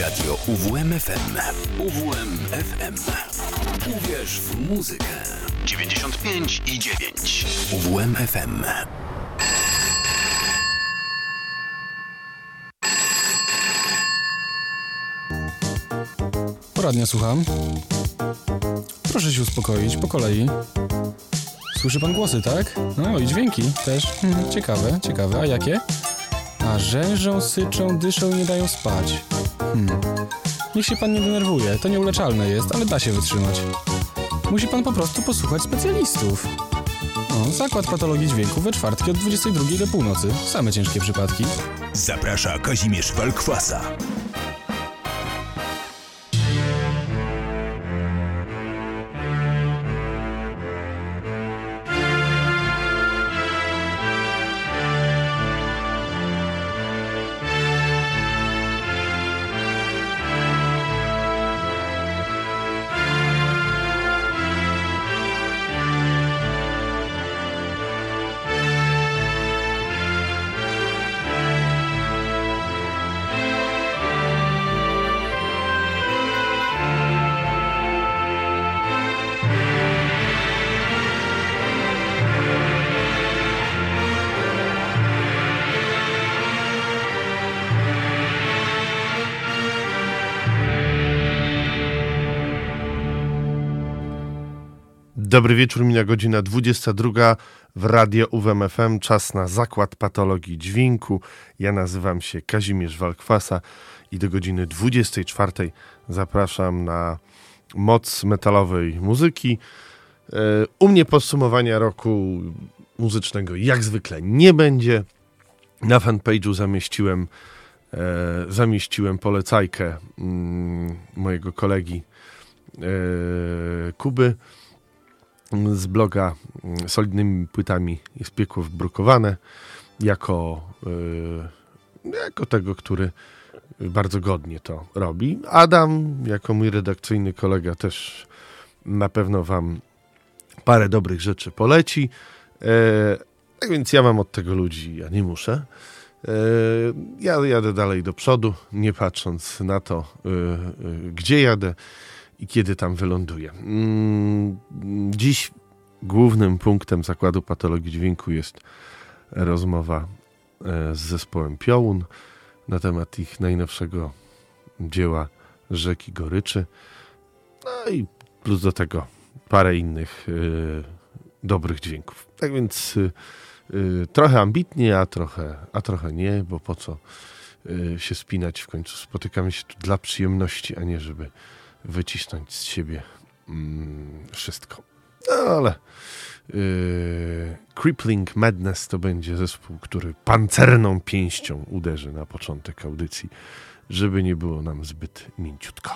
Radio UWMFM. UWMFM. Uwierz w muzykę. 95 i 9. UWMFM. Poradnia słucham. Proszę się uspokoić, po kolei. Słyszy pan głosy, tak? No i dźwięki też. Hmm, ciekawe, ciekawe. A jakie? A rzężą, syczą, dyszą i nie dają spać. Hmm. Niech się pan nie denerwuje, to nieuleczalne jest, ale da się wytrzymać. Musi pan po prostu posłuchać specjalistów. O, zakład patologii dźwięku we czwartki od 22 do północy. Same ciężkie przypadki. Zaprasza Kazimierz Walkwasa. Dobry wieczór, mina godzina 22 w Radio UWMFM. Czas na zakład patologii dźwięku. Ja nazywam się Kazimierz Walkwasa i do godziny 24 zapraszam na moc metalowej muzyki. E, u mnie podsumowania roku muzycznego jak zwykle nie będzie. Na fanpage'u zamieściłem, e, zamieściłem polecajkę mm, mojego kolegi e, Kuby z bloga mm, solidnymi płytami jest piekło wbrukowane jako, yy, jako tego, który bardzo godnie to robi. Adam, jako mój redakcyjny kolega, też na pewno Wam parę dobrych rzeczy poleci. Yy, tak więc ja mam od tego ludzi, ja nie muszę. Yy, ja jadę dalej do przodu, nie patrząc na to, yy, gdzie jadę i kiedy tam wyląduje. Mm, dziś głównym punktem zakładu patologii dźwięku jest rozmowa e, z zespołem Piołun na temat ich najnowszego dzieła Rzeki Goryczy. No i plus do tego parę innych y, dobrych dźwięków. Tak więc y, trochę ambitnie, a trochę, a trochę nie, bo po co się spinać w końcu. Spotykamy się tu dla przyjemności, a nie żeby wycisnąć z siebie mm, wszystko. No, ale yy, Crippling Madness to będzie zespół, który pancerną pięścią uderzy na początek audycji, żeby nie było nam zbyt mięciutko.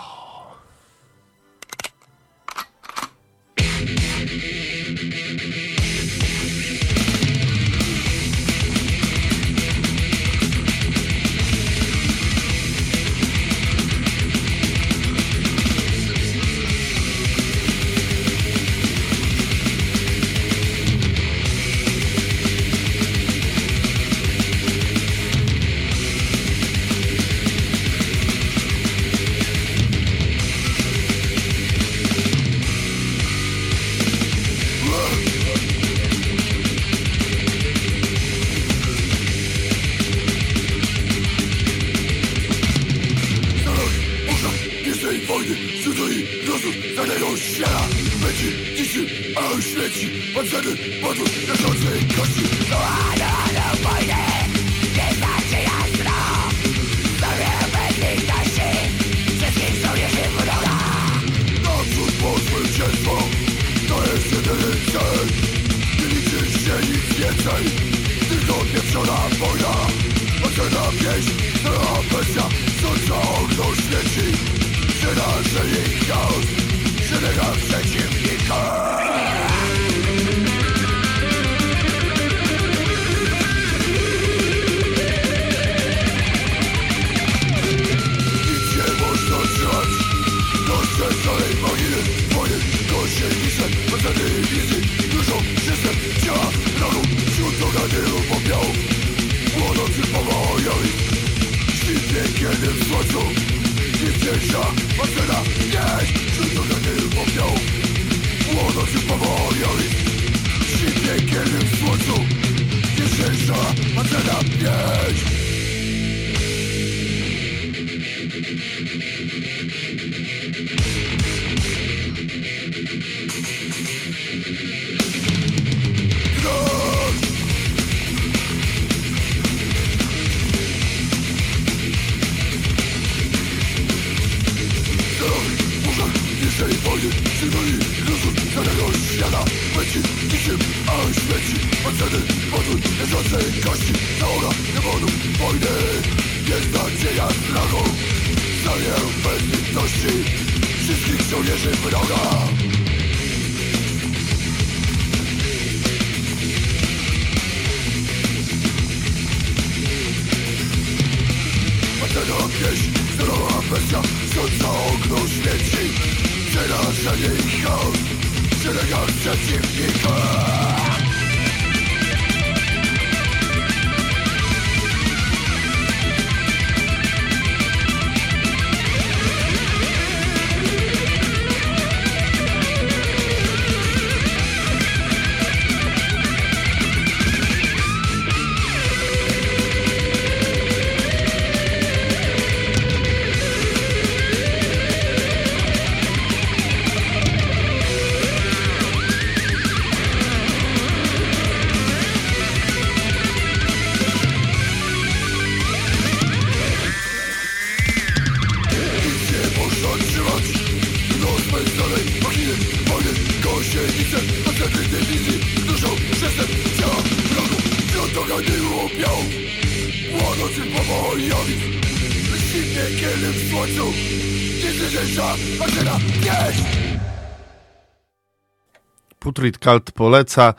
Putrid Kalt poleca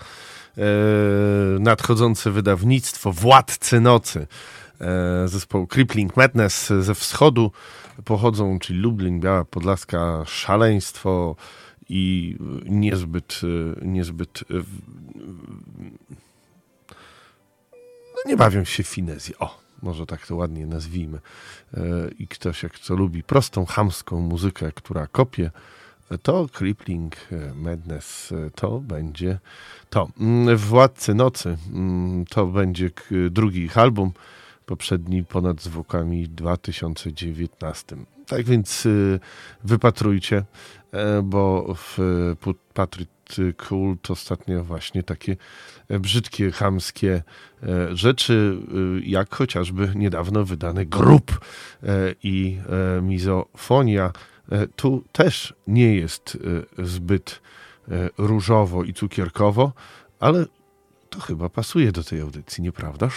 e, nadchodzące wydawnictwo Władcy Nocy. E, zespoł Crippling Madness ze wschodu pochodzą, czyli Lublin, Biała Podlaska, Szaleństwo i niezbyt, e, niezbyt no nie bawią się w finezję. O, może tak to ładnie nazwijmy. I ktoś, jak co lubi prostą, chamską muzykę, która kopie, to Crippling Madness to będzie to. Mm, Władcy Nocy mm, to będzie drugi ich album, poprzedni ponad zwłokami w 2019. Tak więc y, wypatrujcie, e, bo w Patrick Kult ostatnio właśnie takie brzydkie, chamskie e, rzeczy, y, jak chociażby niedawno wydany e, i Mizofonia E, tu też nie jest e, zbyt e, różowo i cukierkowo, ale to chyba pasuje do tej audycji, nieprawdaż?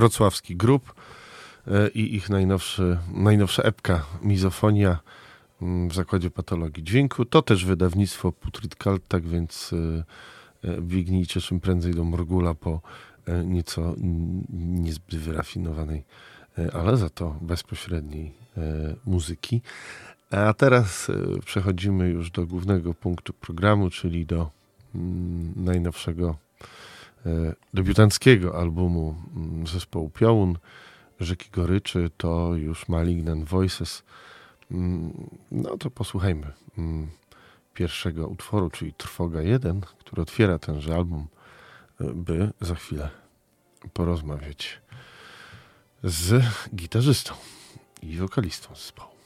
Wrocławski grup e, i ich najnowszy, najnowsza epka Mizofonia mm, w Zakładzie Patologii Dźwięku. To też wydawnictwo Putrid Kalt, tak więc biegnijcie czym prędzej do Morgula po nieco niezbyt wyrafinowanej, ale za to bezpośredniej muzyki. A teraz przechodzimy już do głównego punktu programu, czyli do mm, najnowszego E, debiutanckiego albumu mm, zespołu Piołun, Rzeki Goryczy, to już Malignant Voices. Mm, no to posłuchajmy mm, pierwszego utworu, czyli Trwoga 1, który otwiera tenże album, e, by za chwilę porozmawiać z gitarzystą i wokalistą zespołu.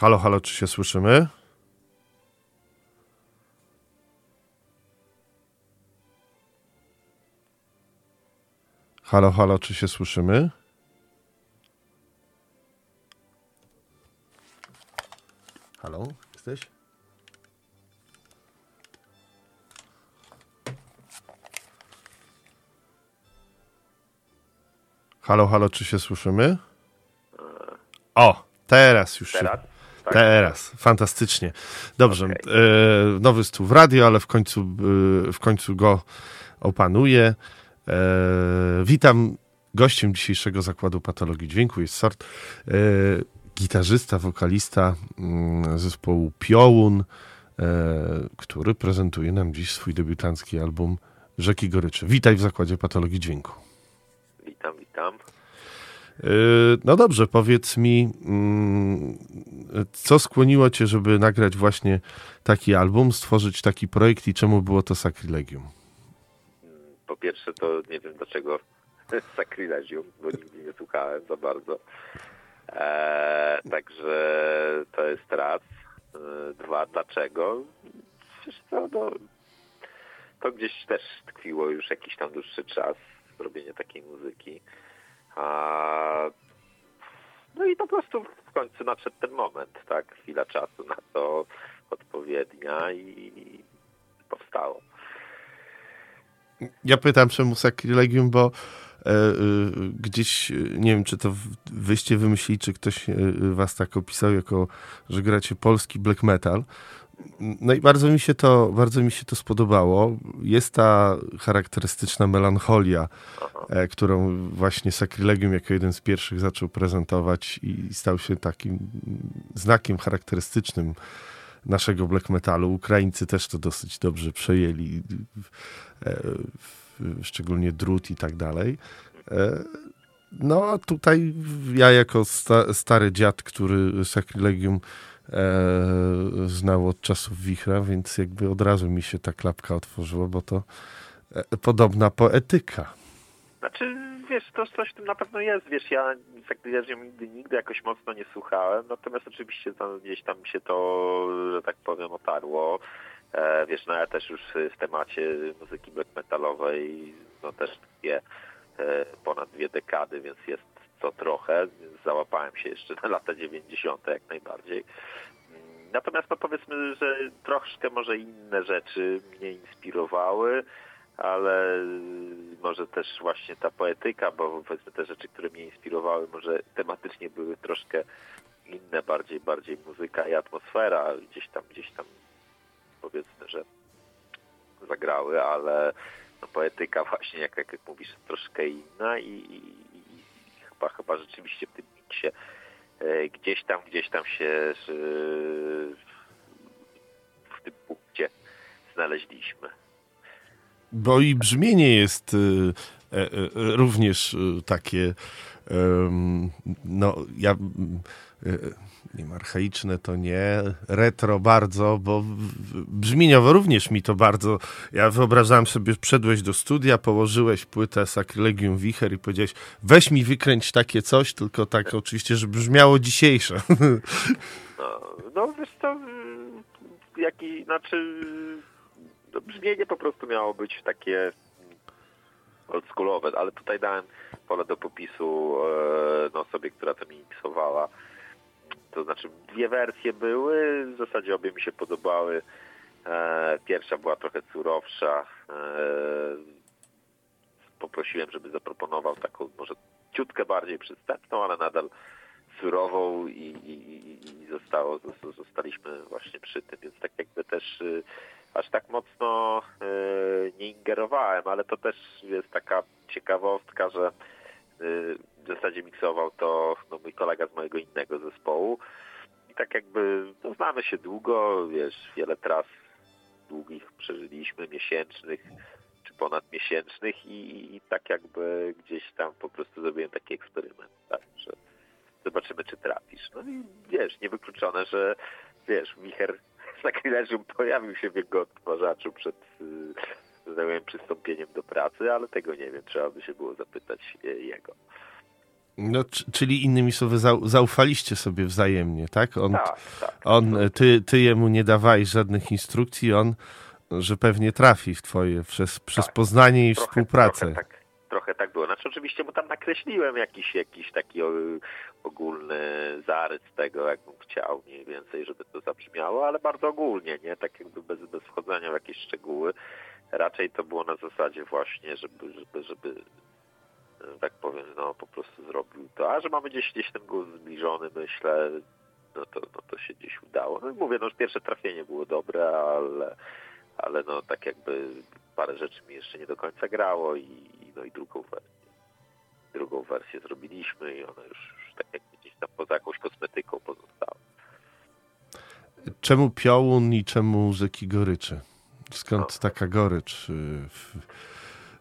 Halo, halo, czy się słyszymy? Halo, halo, czy się słyszymy? Halo, jesteś? Halo, halo, czy się słyszymy? O, teraz już Teraz? Tak. Teraz, fantastycznie. Dobrze, Okej. e, nowy stół w radio, ale w końcu, e, w końcu go opanuję. E, witam gościem dzisiejszego zakładu patologii dźwięku jest sort e, gitarzysta, wokalista mm, zespołu Piołun, e, który prezentuje nam dziś swój debiutancki album Rzeki Goryczy. Witaj w zakładzie patologii dźwięku. Yy, No dobrze, powiedz mi, mm, co skłoniło cię, żeby nagrać właśnie taki album, stworzyć taki projekt i czemu było to Sacrilegium? Po pierwsze to nie wiem dlaczego sakrylegium, bo nigdy nie słuchałem za bardzo. Eee, także to jest raz. Eee, dwa, dlaczego? Wiesz co, no, to gdzieś też tkwiło już jakiś tam dłuższy czas robienie takiej muzyki. No i po prostu w końcu nadszedł ten moment, tak? Chwila czasu na to odpowiednia i powstało. Ja pytam czemu Sacrilegium, bo e, e, gdzieś, e, nie wiem, czy to wyście wymyślili, czy ktoś was tak opisał, jako, że gracie polski black metal. No i bardzo mi się to, bardzo mi się to spodobało. Jest ta charakterystyczna melancholia, e, którą właśnie Sacrilegium jako jeden z pierwszych zaczął prezentować i stał się takim znakiem charakterystycznym naszego black metalu. Ukraińcy też to dosyć dobrze przejęli, e, szczególnie drut i tak dalej. E, No a tutaj ja jako sta, stary dziad, który Sacrilegium e, znał od czasów wichra, więc jakby od razu mi się ta klapka otworzyła, bo to e, podobna poetyka. Znaczy, wiesz, to coś w tym na pewno jest. Wiesz, ja Sacrilegium nigdy, nigdy jakoś mocno nie słuchałem, natomiast oczywiście tam, gdzieś tam się to, że tak powiem, otarło. E, wiesz, no ja też już w temacie muzyki black metalowej, no też dwie, e, ponad dwie dekady, więc jest co trochę, załapałem się jeszcze na lata 90. jak najbardziej. Natomiast no powiedzmy, że troszkę może inne rzeczy mnie inspirowały, ale może też właśnie ta poetyka, bo powiedzmy te rzeczy, które mnie inspirowały, może tematycznie były troszkę inne, bardziej, bardziej muzyka i atmosfera gdzieś tam, gdzieś tam powiedzmy, że zagrały, ale no, poetyka właśnie, jak, jak mówisz, troszkę inna i, i, i chyba, rzeczywiście w tym miksie e, gdzieś tam, gdzieś tam się e, w tym punkcie znaleźliśmy. Bo i brzmienie jest e, również takie, no ja, y, nie wiem, archaiczne to nie, retro bardzo, bo brzmieniowo również mi to bardzo, ja wyobrażałem sobie, wszedłeś do studia, położyłeś płytę Sacrilegium Wicher i powiedziałeś, weź mi wykręć takie coś, tylko tak oczywiście, żeby brzmiało dzisiejsze. No, no wiesz co, jaki, znaczy no, brzmienie po prostu miało być takie oldschoolowe, ale tutaj dałem pole do popisu no, osobie, która to mi miksowała. To znaczy dwie wersje były, w zasadzie obie mi się podobały. E, pierwsza była trochę surowsza. E, poprosiłem, żeby zaproponował taką może ciutkę bardziej przystępną, ale nadal surową i, i, i- zostało, zos- zostaliśmy właśnie przy tym, więc tak jakby też y, aż tak mocno y, nie ingerowałem, ale to też jest taka ciekawostka, że y, w zasadzie miksował to no, mój kolega z mojego innego zespołu i tak jakby no, znamy się długo, wiesz, wiele tras długich przeżyliśmy, miesięcznych czy ponadmiesięcznych i, i tak jakby gdzieś tam po prostu zrobiłem taki eksperyment, tak, że zobaczymy, czy trafisz. No i wiesz, niewykluczone, że wiesz, Micher Sacrilegium pojawił się w jego odtwarzaczu przed y, powiem, przystąpieniem do pracy, ale tego nie wiem, trzeba by się było zapytać y, jego. No, czyli innymi słowy, zaufaliście sobie wzajemnie, tak? On, tak, tak. On, ty, ty jemu nie dawałeś żadnych instrukcji, on, że pewnie trafi w twoje przez, przez tak. poznanie i trochę, współpracę. Trochę tak było. Znaczy oczywiście mu tam nakreśliłem jakiś, jakiś taki ogólny zarys tego, jakbym chciał mniej więcej, żeby to zabrzmiało, ale bardzo ogólnie, nie? Tak jakby bez, bez wchodzenia w jakieś szczegóły. Raczej to było na zasadzie właśnie, żeby, żeby, żeby tak powiem, no po prostu zrobił to. A że mamy gdzieś, gdzieś ten głos zbliżony, myślę, no to, no to się gdzieś udało. No mówię, no pierwsze trafienie było dobre, ale, ale no tak jakby parę rzeczy mi jeszcze nie do końca grało i, no i drugą wersję. Drugą wersję zrobiliśmy i ona już, już tak jakby gdzieś tam poza jakąś kosmetyką pozostała. Czemu piołun i czemu rzeki goryczy? Skąd no. taka gorycz? Y,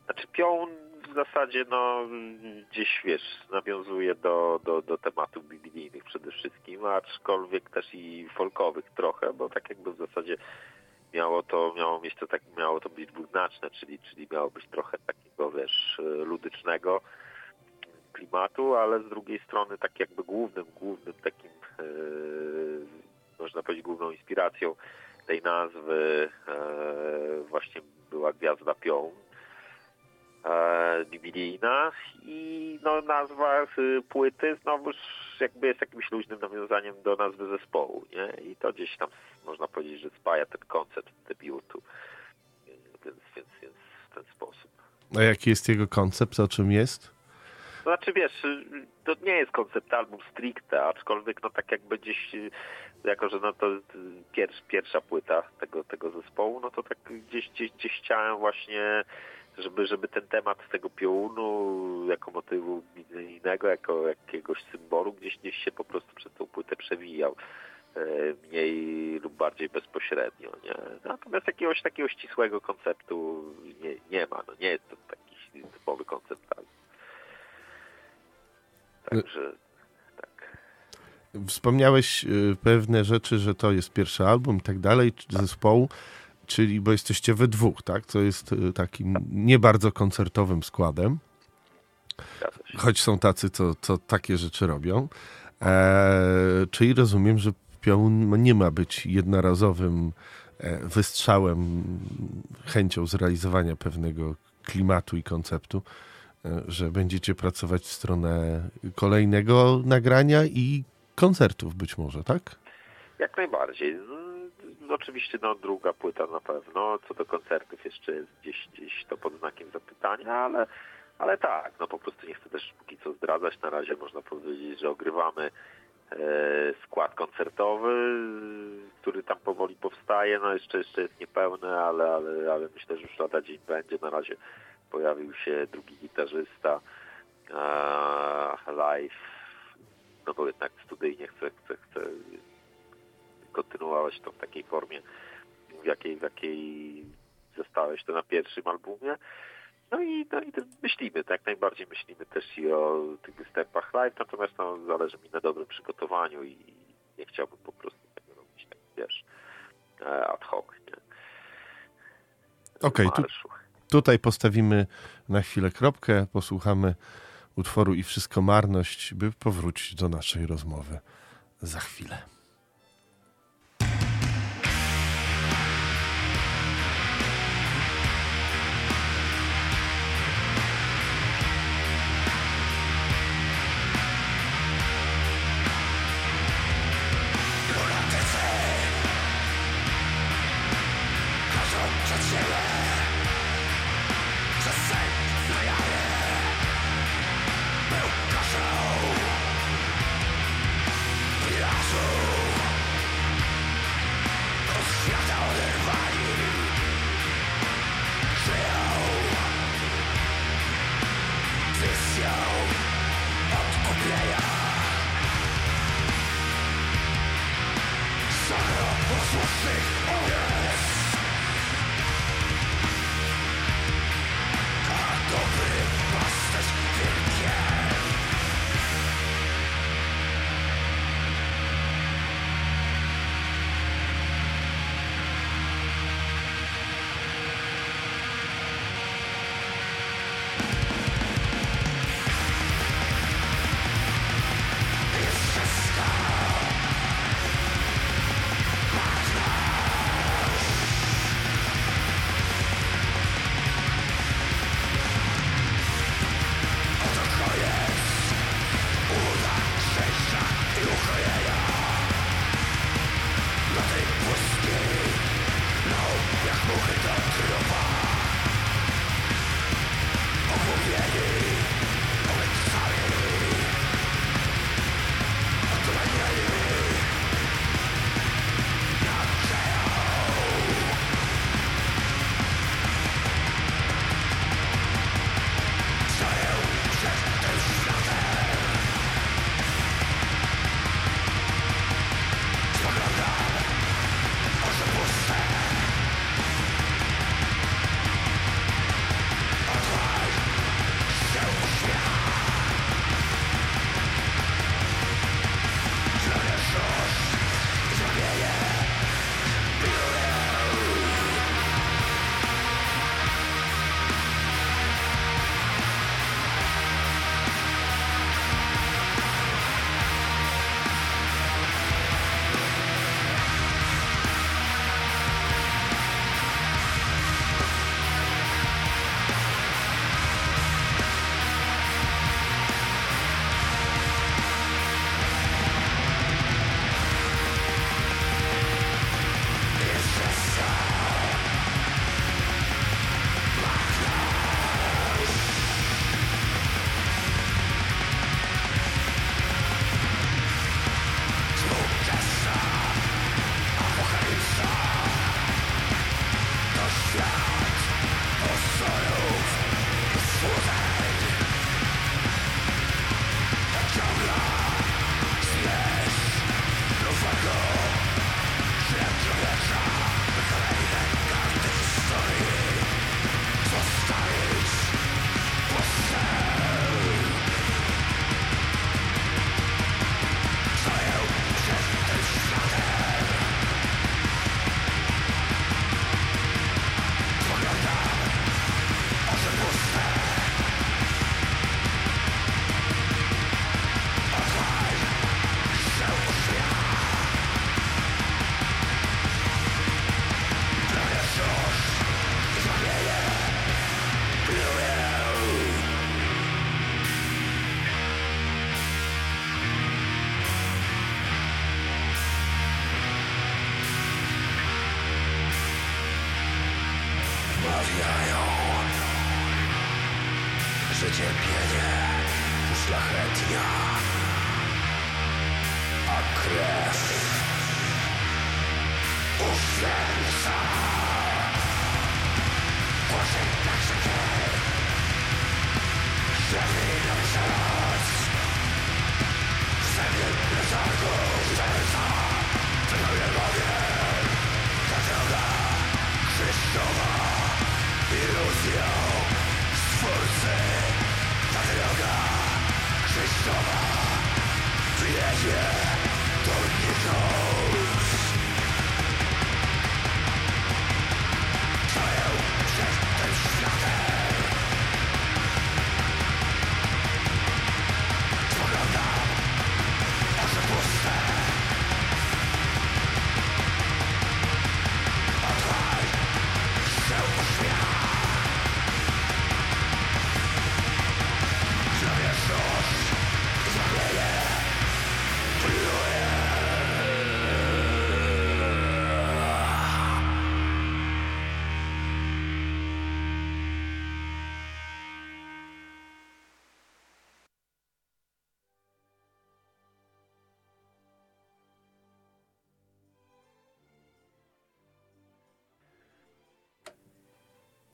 znaczy piołun w zasadzie no, gdzieś wiesz, nawiązuje do, do, do tematów biblijnych przede wszystkim, aczkolwiek też i folkowych trochę, bo tak jakby w zasadzie miało to, miało to tak, miało to być dwuznaczne, czyli, czyli miało być trochę takiego wiesz, ludycznego klimatu, ale z drugiej strony tak jakby głównym, głównym takim yy, można powiedzieć główną inspiracją tej nazwy yy, właśnie była Gwiazda Pią, biblijna i no, nazwa płyty znowuż jakby jest jakimś luźnym nawiązaniem do nazwy zespołu, nie? I to gdzieś tam można powiedzieć, że spaja ten koncept debiutu, więc, więc, więc w ten sposób. A jaki jest jego koncept? O czym jest? Znaczy wiesz, to nie jest koncept album stricte, aczkolwiek no tak jakby gdzieś, jako że no to pierwsza, pierwsza płyta tego, tego zespołu, no to tak gdzieś, gdzieś, gdzieś chciałem właśnie żeby, żeby ten temat tego piołunu jako motywu innego, jako jakiegoś symbolu gdzieś, gdzieś się po prostu przez tą płytę przewijał e, mniej lub bardziej bezpośrednio. Nie? Natomiast jakiegoś takiego ścisłego konceptu nie, nie ma. No, nie jest to taki typowy koncept. Także tak. Wspomniałeś e, pewne rzeczy, że to jest pierwszy album i tak dalej zespołu czyli bo jesteście we dwóch, tak? Co jest y, takim nie bardzo koncertowym składem. Choć są tacy, co, co takie rzeczy robią. E, czyli rozumiem, że pion nie ma być jednorazowym e, wystrzałem, chęcią zrealizowania pewnego klimatu i konceptu, e, że będziecie pracować w stronę kolejnego nagrania i koncertów być może, tak? Jak najbardziej oczywiście no, druga płyta na pewno. Co do koncertów jeszcze jest gdzieś, gdzieś to pod znakiem zapytania, ale, ale tak, no po prostu nie chcę też póki co zdradzać. Na razie można powiedzieć, że ogrywamy e, skład koncertowy, który tam powoli powstaje. No jeszcze, jeszcze jest niepełny, ale, ale, ale myślę, że już lada dzień będzie. Na razie pojawił się drugi gitarzysta e, live, no bo jednak studyjnie chcę, chcę, chcę kontynuować to w takiej formie, w jakiej, w jakiej zostałeś to na pierwszym albumie. No i, no i myślimy, tak najbardziej myślimy też i o tych występach live, natomiast no, zależy mi na dobrym przygotowaniu i nie chciałbym po prostu tego robić tak, wiesz, e, ad hoc, nie? Okej, okay, tu, tutaj postawimy na chwilę kropkę, posłuchamy utworu i wszystko marność, by powrócić do naszej rozmowy za chwilę.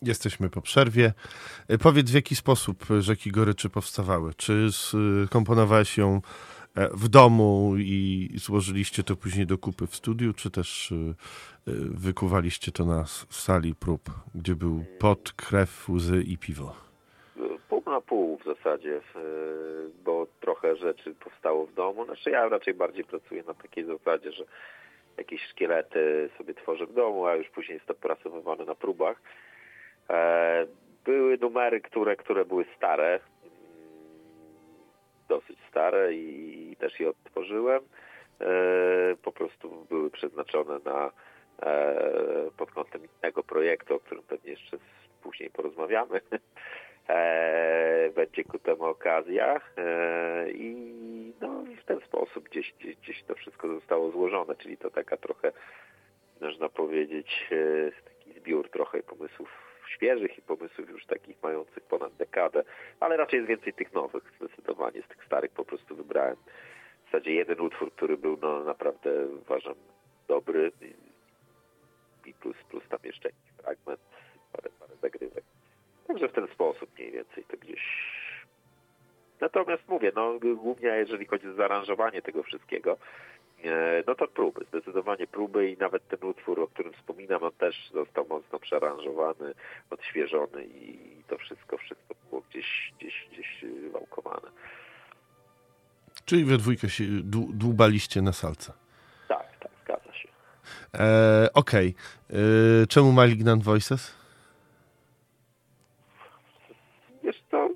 Jesteśmy po przerwie. E, powiedz, w jaki sposób rzeki Goryczy powstawały? Czy komponowałeś ją e, w domu i złożyliście to później do kupy w studiu, czy też e, wykuwaliście to na sali prób, gdzie był pot, krew, łzy i piwo? Pół na pół w zasadzie, bo trochę rzeczy powstało w domu. Znaczy ja raczej bardziej pracuję na takiej zasadzie, że jakieś szkielety sobie tworzę w domu, a już później jest to pracowywane na próbach. E, były numery, które, które były stare, mm, dosyć stare i, też je odtworzyłem. E, po prostu były przeznaczone na e, pod kątem innego projektu, o którym pewnie jeszcze później porozmawiamy. Będzie ku temu okazja i no, w ten sposób gdzieś, gdzieś, gdzieś to wszystko zostało złożone, czyli to taka trochę, można powiedzieć, taki zbiór trochę pomysłów świeżych i pomysłów już takich mających ponad dekadę, ale raczej jest więcej tych nowych zdecydowanie. Z tych starych po prostu wybrałem w zasadzie jeden utwór, który był no, naprawdę uważam dobry i plus, plus tam jeszcze jakiś fragment, parę, parę zagrywek. Także w ten sposób mniej więcej to gdzieś Natomiast mówię, no głównie jeżeli chodzi o zaaranżowanie tego wszystkiego, no to próby, zdecydowanie próby i nawet ten utwór, o którym wspominam, on też został mocno przearanżowany, odświeżony i to wszystko, wszystko było gdzieś, gdzieś, gdzieś wałkowane. Czyli we dwójkę się dłubaliście na salce. Tak, tak, zgadza się. E, Okej. Okay. E, czemu Malignant Voices? Wiesz to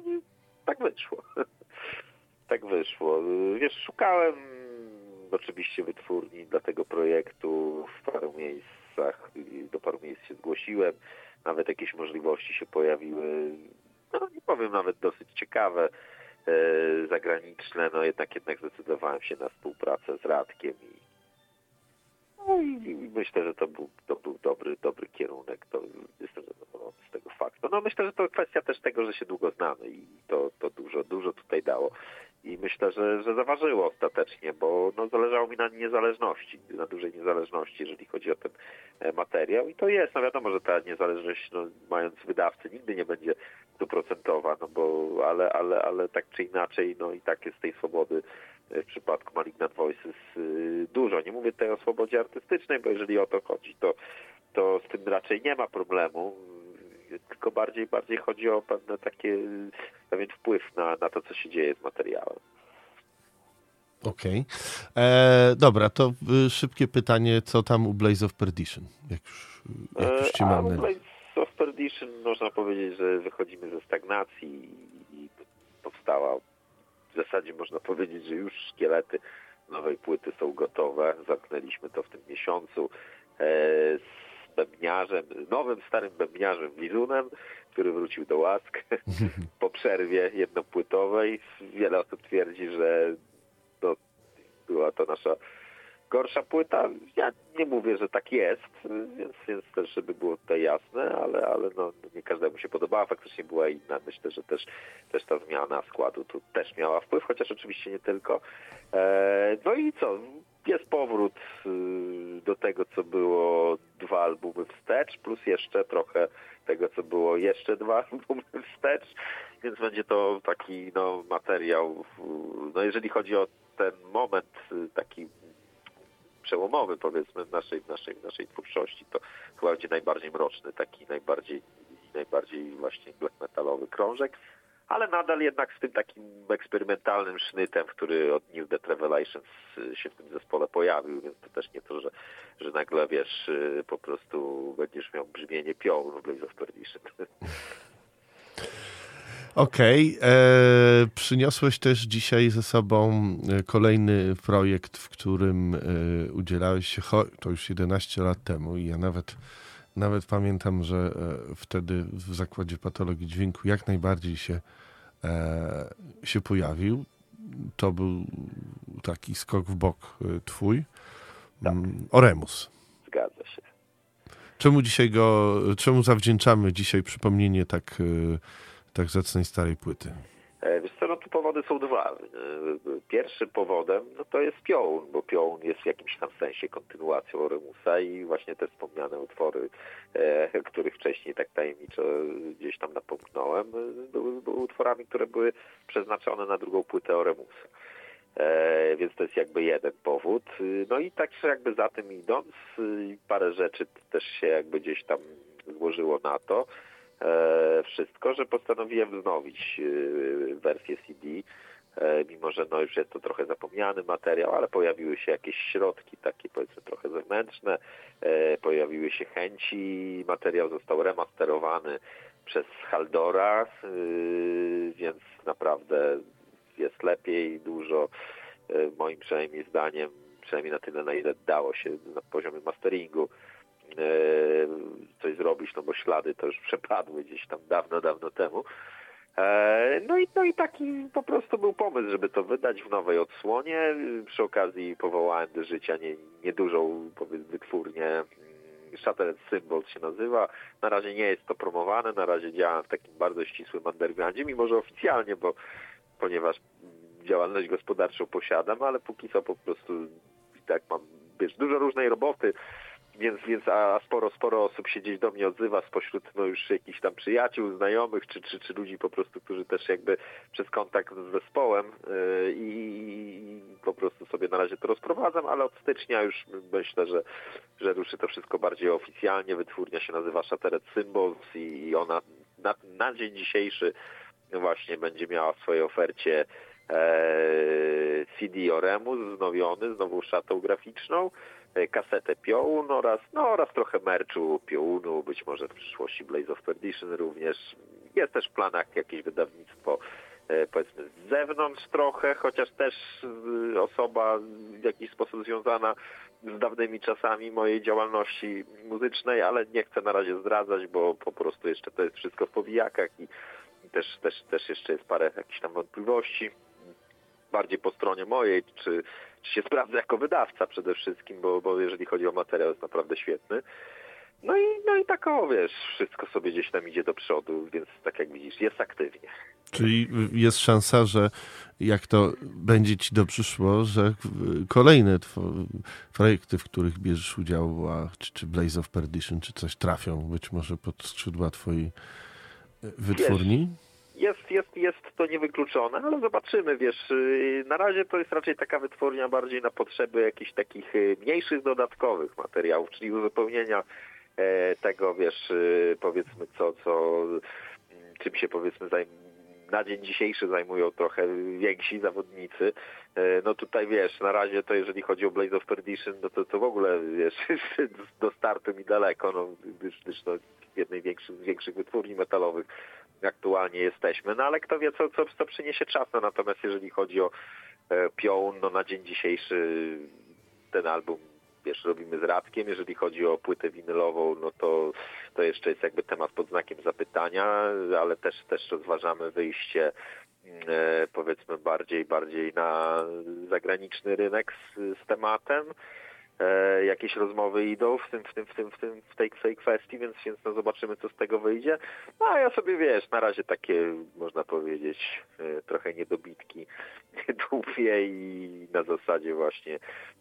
tak wyszło. tak wyszło. Wiesz, szukałem oczywiście wytwórni dla tego projektu w paru miejscach, do paru miejsc się zgłosiłem, nawet jakieś możliwości się pojawiły, no nie powiem nawet dosyć ciekawe, e, zagraniczne, no jednak jednak zdecydowałem się na współpracę z Radkiem i, no i, i myślę, że to był, to był dobry, dobry kierunek, to jestem zadowolony z tego faktu. No myślę, że to kwestia też tego, że się długo znamy i to, to dużo, dużo tutaj dało i myślę, że, że zaważyło ostatecznie, bo no, zależało mi na niezależności, na dużej niezależności, jeżeli chodzi o ten e, materiał i to jest, no wiadomo, że ta niezależność, no, mając wydawcy, nigdy nie będzie stuprocentowa, no bo, ale, ale, ale tak czy inaczej, no i tak jest tej swobody e, w przypadku Malignant Voices y, dużo. Nie mówię tutaj o swobodzie artystycznej, bo jeżeli o to chodzi, to, to z tym raczej nie ma problemu tylko bardziej, bardziej chodzi o pewne takie, pewien wpływ na, na to, co się dzieje z materiałem. Okej. Okay. E, dobra, to y, szybkie pytanie, co tam u Blaze of Perdition? Jak już, jak już cię e, mamy. Blaze of Perdition można powiedzieć, że wychodzimy ze stagnacji i powstała w zasadzie można powiedzieć, że już szkielety nowej płyty są gotowe. Zamknęliśmy to w tym miesiącu. Bębniarzem, nowym, starym bębniarzem Wizunem, który wrócił do łask po przerwie jednopłytowej. Wiele osób twierdzi, że to była to nasza gorsza płyta. Ja nie mówię, że tak jest, więc, więc też, żeby było tutaj jasne, ale, ale no, nie każdemu się podobała. Faktycznie była inna. Myślę, że też, też ta zmiana składu tu też miała wpływ, chociaż oczywiście nie tylko. E, no i co? Jest powrót y, do tego, co było dwa albumy wstecz, plus jeszcze trochę tego, co było jeszcze dwa albumy wstecz, więc będzie to taki no, materiał, no jeżeli chodzi o ten moment y, taki przełomowy powiedzmy w naszej, w naszej, w naszej twórczości, to chyba będzie najbardziej mroczny, taki najbardziej, najbardziej właśnie black metalowy krążek, ale nadal jednak z tym takim eksperymentalnym sznytem, który od New Death Revelations y, się w tym zespole pojawił, więc to też nie to, że, że nagle wiesz, y, po prostu będziesz miał brzmienie piołu w Blaze of Perdition. Okej. Okay. E, przyniosłeś też dzisiaj ze sobą e, kolejny projekt, w którym e, udzielałeś się, to już 11 lat temu i ja nawet, nawet pamiętam, że e, wtedy w Zakładzie Patologii Dźwięku jak najbardziej się, e, się pojawił. To był taki skok w bok e, twój. Tak. Mm, Oremus. Zgadza się. Czemu dzisiaj go, czemu zawdzięczamy dzisiaj przypomnienie tak tak zacnej starej płyty? Wiesz co, no powody są dwa. E, pierwszym powodem no to jest Piołun, bo Piołun jest w jakimś tam sensie kontynuacją Remusa i właśnie te wspomniane utwory, e, których wcześniej tak tajemniczo gdzieś tam napomknąłem, były, były utworami, które były przeznaczone na drugą płytę Oremusa. E, więc to jest jakby jeden powód. No i tak jakby za tym idąc, parę rzeczy też się jakby gdzieś tam złożyło na to. E, wszystko, że postanowiłem wznowić e, wersję CD, e, mimo że no już jest to trochę zapomniany materiał, ale pojawiły się jakieś środki takie powiedzmy trochę zewnętrzne, pojawiły się chęci, materiał został remasterowany przez Haldora, więc naprawdę jest lepiej, dużo moim przynajmniej zdaniem, przynajmniej na tyle na ile dało się na poziomie masteringu, coś zrobić, no bo ślady to już przepadły gdzieś tam dawno, dawno temu. E, no i, no i taki po prostu był pomysł, żeby to wydać w nowej odsłonie. Przy okazji powołałem do życia nie, niedużą wytwórnię mm, Shattered Symbols się nazywa. Na razie nie jest to promowane, na razie działam w takim bardzo ścisłym undergroundzie, mimo że oficjalnie, bo ponieważ działalność gospodarczą posiadam, ale póki co po prostu tak mam wiesz, dużo różnej roboty, więc, więc a sporo, sporo osób się gdzieś do mnie odzywa spośród no już jakichś tam przyjaciół, znajomych, czy, czy, czy ludzi po prostu, którzy też jakby przez kontakt z zespołem yy, i po prostu sobie na razie to rozprowadzam, ale od stycznia już myślę, że, że ruszy to wszystko bardziej oficjalnie. Wytwórnia się nazywa Shattered Symbols i, ona na, na dzień dzisiejszy właśnie będzie miała w swojej ofercie e, CD Oremus wznowiony, znowu szatą graficzną, E, kasetę Piołun oraz, no, oraz trochę merczu Piołunu, być może w przyszłości Blaze of Perdition również. Jest też w planach jakieś wydawnictwo e, powiedzmy z zewnątrz trochę, chociaż też e, osoba w jakiś sposób związana z dawnymi czasami mojej działalności muzycznej, ale nie chcę na razie zdradzać, bo po prostu jeszcze to jest wszystko w powijakach i też, też, też jeszcze jest parę jakichś tam wątpliwości bardziej po stronie mojej, czy, czy się sprawdza jako wydawca przede wszystkim, bo, bo jeżeli chodzi o materiał jest naprawdę świetny. No i, no i tak o, wiesz, wszystko sobie gdzieś tam idzie do przodu, więc tak jak widzisz, jest aktywnie. Czyli jest szansa, że jak to będzie ci dobrze szło, że kolejne projekty, w których bierzesz udział, a, czy, czy Blaze of Perdition, czy coś trafią być może pod skrzydła twojej wytwórni? Wiesz, jest, jest, jest to niewykluczone, ale zobaczymy, wiesz, y, na razie to jest raczej taka wytwórnia bardziej na potrzeby jakichś takich y, mniejszych, dodatkowych materiałów, czyli uzupełnienia e, tego, wiesz, y, powiedzmy, co, co, mm, czym się powiedzmy zajmuje na dzień dzisiejszy zajmują trochę więksi zawodnicy. E, no tutaj wiesz, na razie to jeżeli chodzi o Blaze of Perdition, no to, to w ogóle wiesz, do startu mi daleko, no, gdyż, gdyż no, jednej większych, większych wytwórni metalowych aktualnie jesteśmy. No ale kto wie, co, co, co przyniesie czas. No, natomiast jeżeli chodzi o e, no na dzień dzisiejszy ten album wiesz, robimy z Radkiem. Jeżeli chodzi o płytę winylową, no to, to jeszcze jest jakby temat pod znakiem zapytania, ale też, też rozważamy wyjście e, powiedzmy bardziej bardziej na zagraniczny rynek z, z tematem. E, jakieś rozmowy idą w tym, w tym, w tym, w tym, w tej, w tej kwestii, więc, więc no zobaczymy, co z tego wyjdzie. No a ja sobie wiesz, na razie takie, można powiedzieć, e, trochę niedobitki dłupię i na zasadzie właśnie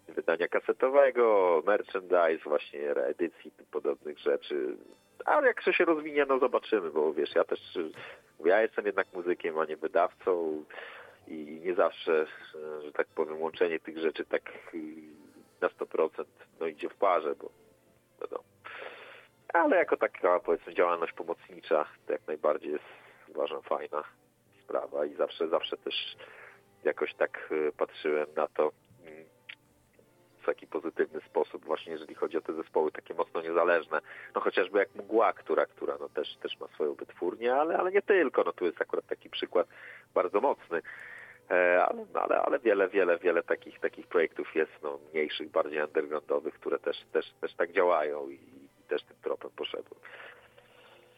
wydania kasetowego, merchandise, właśnie reedycji podobnych rzeczy. Ale jak to się rozwinie, no zobaczymy, bo wiesz, ja też, ja jestem jednak muzykiem, a nie wydawcą i nie zawsze, że tak powiem, łączenie tych rzeczy tak na 100% no idzie w parze, bo wiadomo. Ale jako taka powiedzmy działalność pomocnicza to jak najbardziej jest uważam fajna sprawa i zawsze, zawsze też jakoś tak y, patrzyłem na to mm, w taki pozytywny sposób właśnie jeżeli chodzi o te zespoły takie mocno niezależne. No chociażby jak Mgła, która, która no też, też ma swoją wytwórnię, ale, ale nie tylko. No tu jest akurat taki przykład bardzo mocny. E, ale, no, ale, ale wiele, wiele, wiele takich, takich projektów jest no, mniejszych, bardziej undergroundowych, które też, też, też tak działają i, i też tym tropem poszedłem.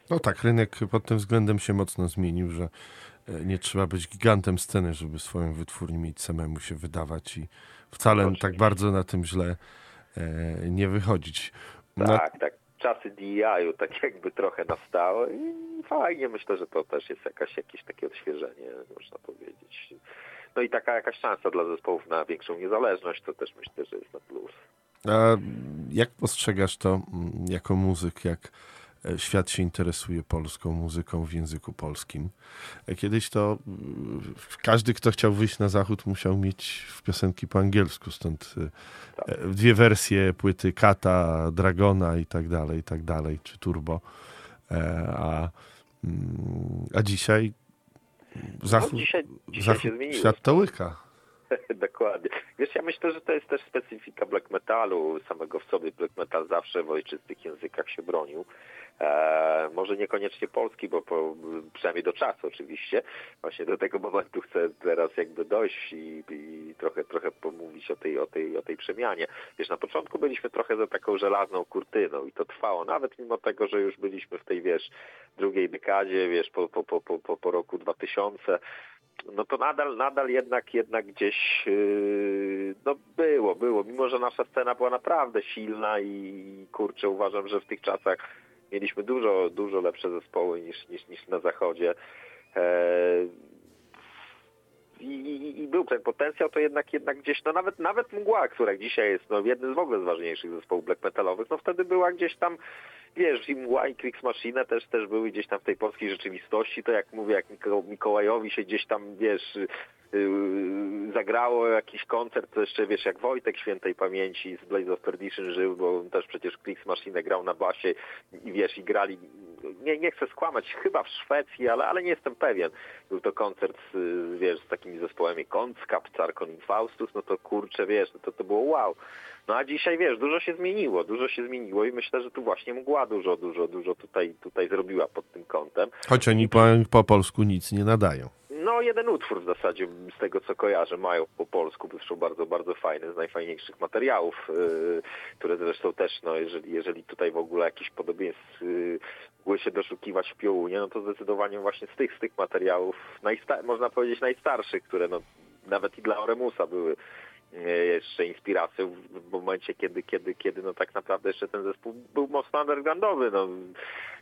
No tak, rynek pod tym względem się mocno zmienił, że e, nie trzeba być gigantem sceny, żeby swoją wytwórnię mieć samemu się wydawać i wcale Oczywiście. tak bardzo na tym źle e, nie wychodzić. Tak, tak. Czasy DI-u tak jakby trochę nastały i fajnie, myślę, że to też jest jakaś, jakieś takie odświeżenie, można powiedzieć. No i taka jakaś szansa dla zespołów na większą niezależność, to też myślę, że jest na plus. A jak postrzegasz to mm, jako muzyk, jak świat się interesuje polską muzyką w języku polskim? E, kiedyś to każdy, kto chciał wyjść na zachód, musiał mieć w piosenki po angielsku, stąd e, tak. dwie wersje płyty Kata, Dragona i tak dalej, i tak dalej, czy Turbo. A, mm, a dzisiaj Zachód, no, dzisiaj, dzisiaj zachód, świat to łyka. Dokładnie. Wiesz, ja myślę, że to jest też specyfika black metalu. Samego w sobie black metal zawsze w ojczystych językach się bronił. E, może niekoniecznie polski, bo po, przynajmniej do czasu oczywiście. Właśnie do tego momentu chcę teraz jakby dojść i, i, trochę, trochę pomówić o tej, o, tej, o tej przemianie. Wiesz, na początku byliśmy trochę za taką żelazną kurtyną i to trwało, nawet mimo tego, że już byliśmy w tej, wiesz, drugiej dekadzie, wiesz, po, po, po, po, po roku 2000, no to nadal, nadal jednak, jednak gdzieś yy, no było, było. Mimo, że nasza scena była naprawdę silna i kurczę, uważam, że w tych czasach mieliśmy dużo, dużo lepsze zespoły niż, niż, niż na zachodzie. E, i, i, był ten potencjał, to jednak jednak gdzieś, no nawet nawet Mgła, która dzisiaj jest no, jednym z w ogóle z ważniejszych zespołów black metalowych, no wtedy była gdzieś tam, wiesz, i Mgła i Kriegs Machine też, też były gdzieś tam w tej polskiej rzeczywistości, to jak mówię, jak Mikołajowi się gdzieś tam, wiesz, Yy, zagrało jakiś koncert, to jeszcze wiesz, jak Wojtek Świętej Pamięci z Blaze of Perdition żył, bo on też przecież Clicks Machine grał na basie i wiesz, i grali, nie, nie chcę skłamać, chyba w Szwecji, ale, ale nie jestem pewien. Był to koncert, z, wiesz, z takimi zespołami Koncka, Pcarkon i Faustus, no to kurczę, wiesz, no to, to było wow. No a dzisiaj, wiesz, dużo się zmieniło, dużo się zmieniło i myślę, że tu właśnie mgła dużo, dużo, dużo tutaj, tutaj zrobiła pod tym kątem. Choć oni po, po polsku nic nie nadają. No, jeden utwór w zasadzie, z tego co kojarzę, mają po polsku, zresztą bardzo, bardzo fajny, z najfajniejszych materiałów, yy, które zresztą też, no, jeżeli, jeżeli tutaj w ogóle jakieś podobieństw yy, były się doszukiwać w Piołunie, no to zdecydowanie właśnie z tych, z tych materiałów, można powiedzieć najstarszych, które no, nawet i dla Oremusa były jeszcze inspiracją w momencie, kiedy, kiedy, kiedy no tak naprawdę jeszcze ten zespół był mocno undergroundowy. No,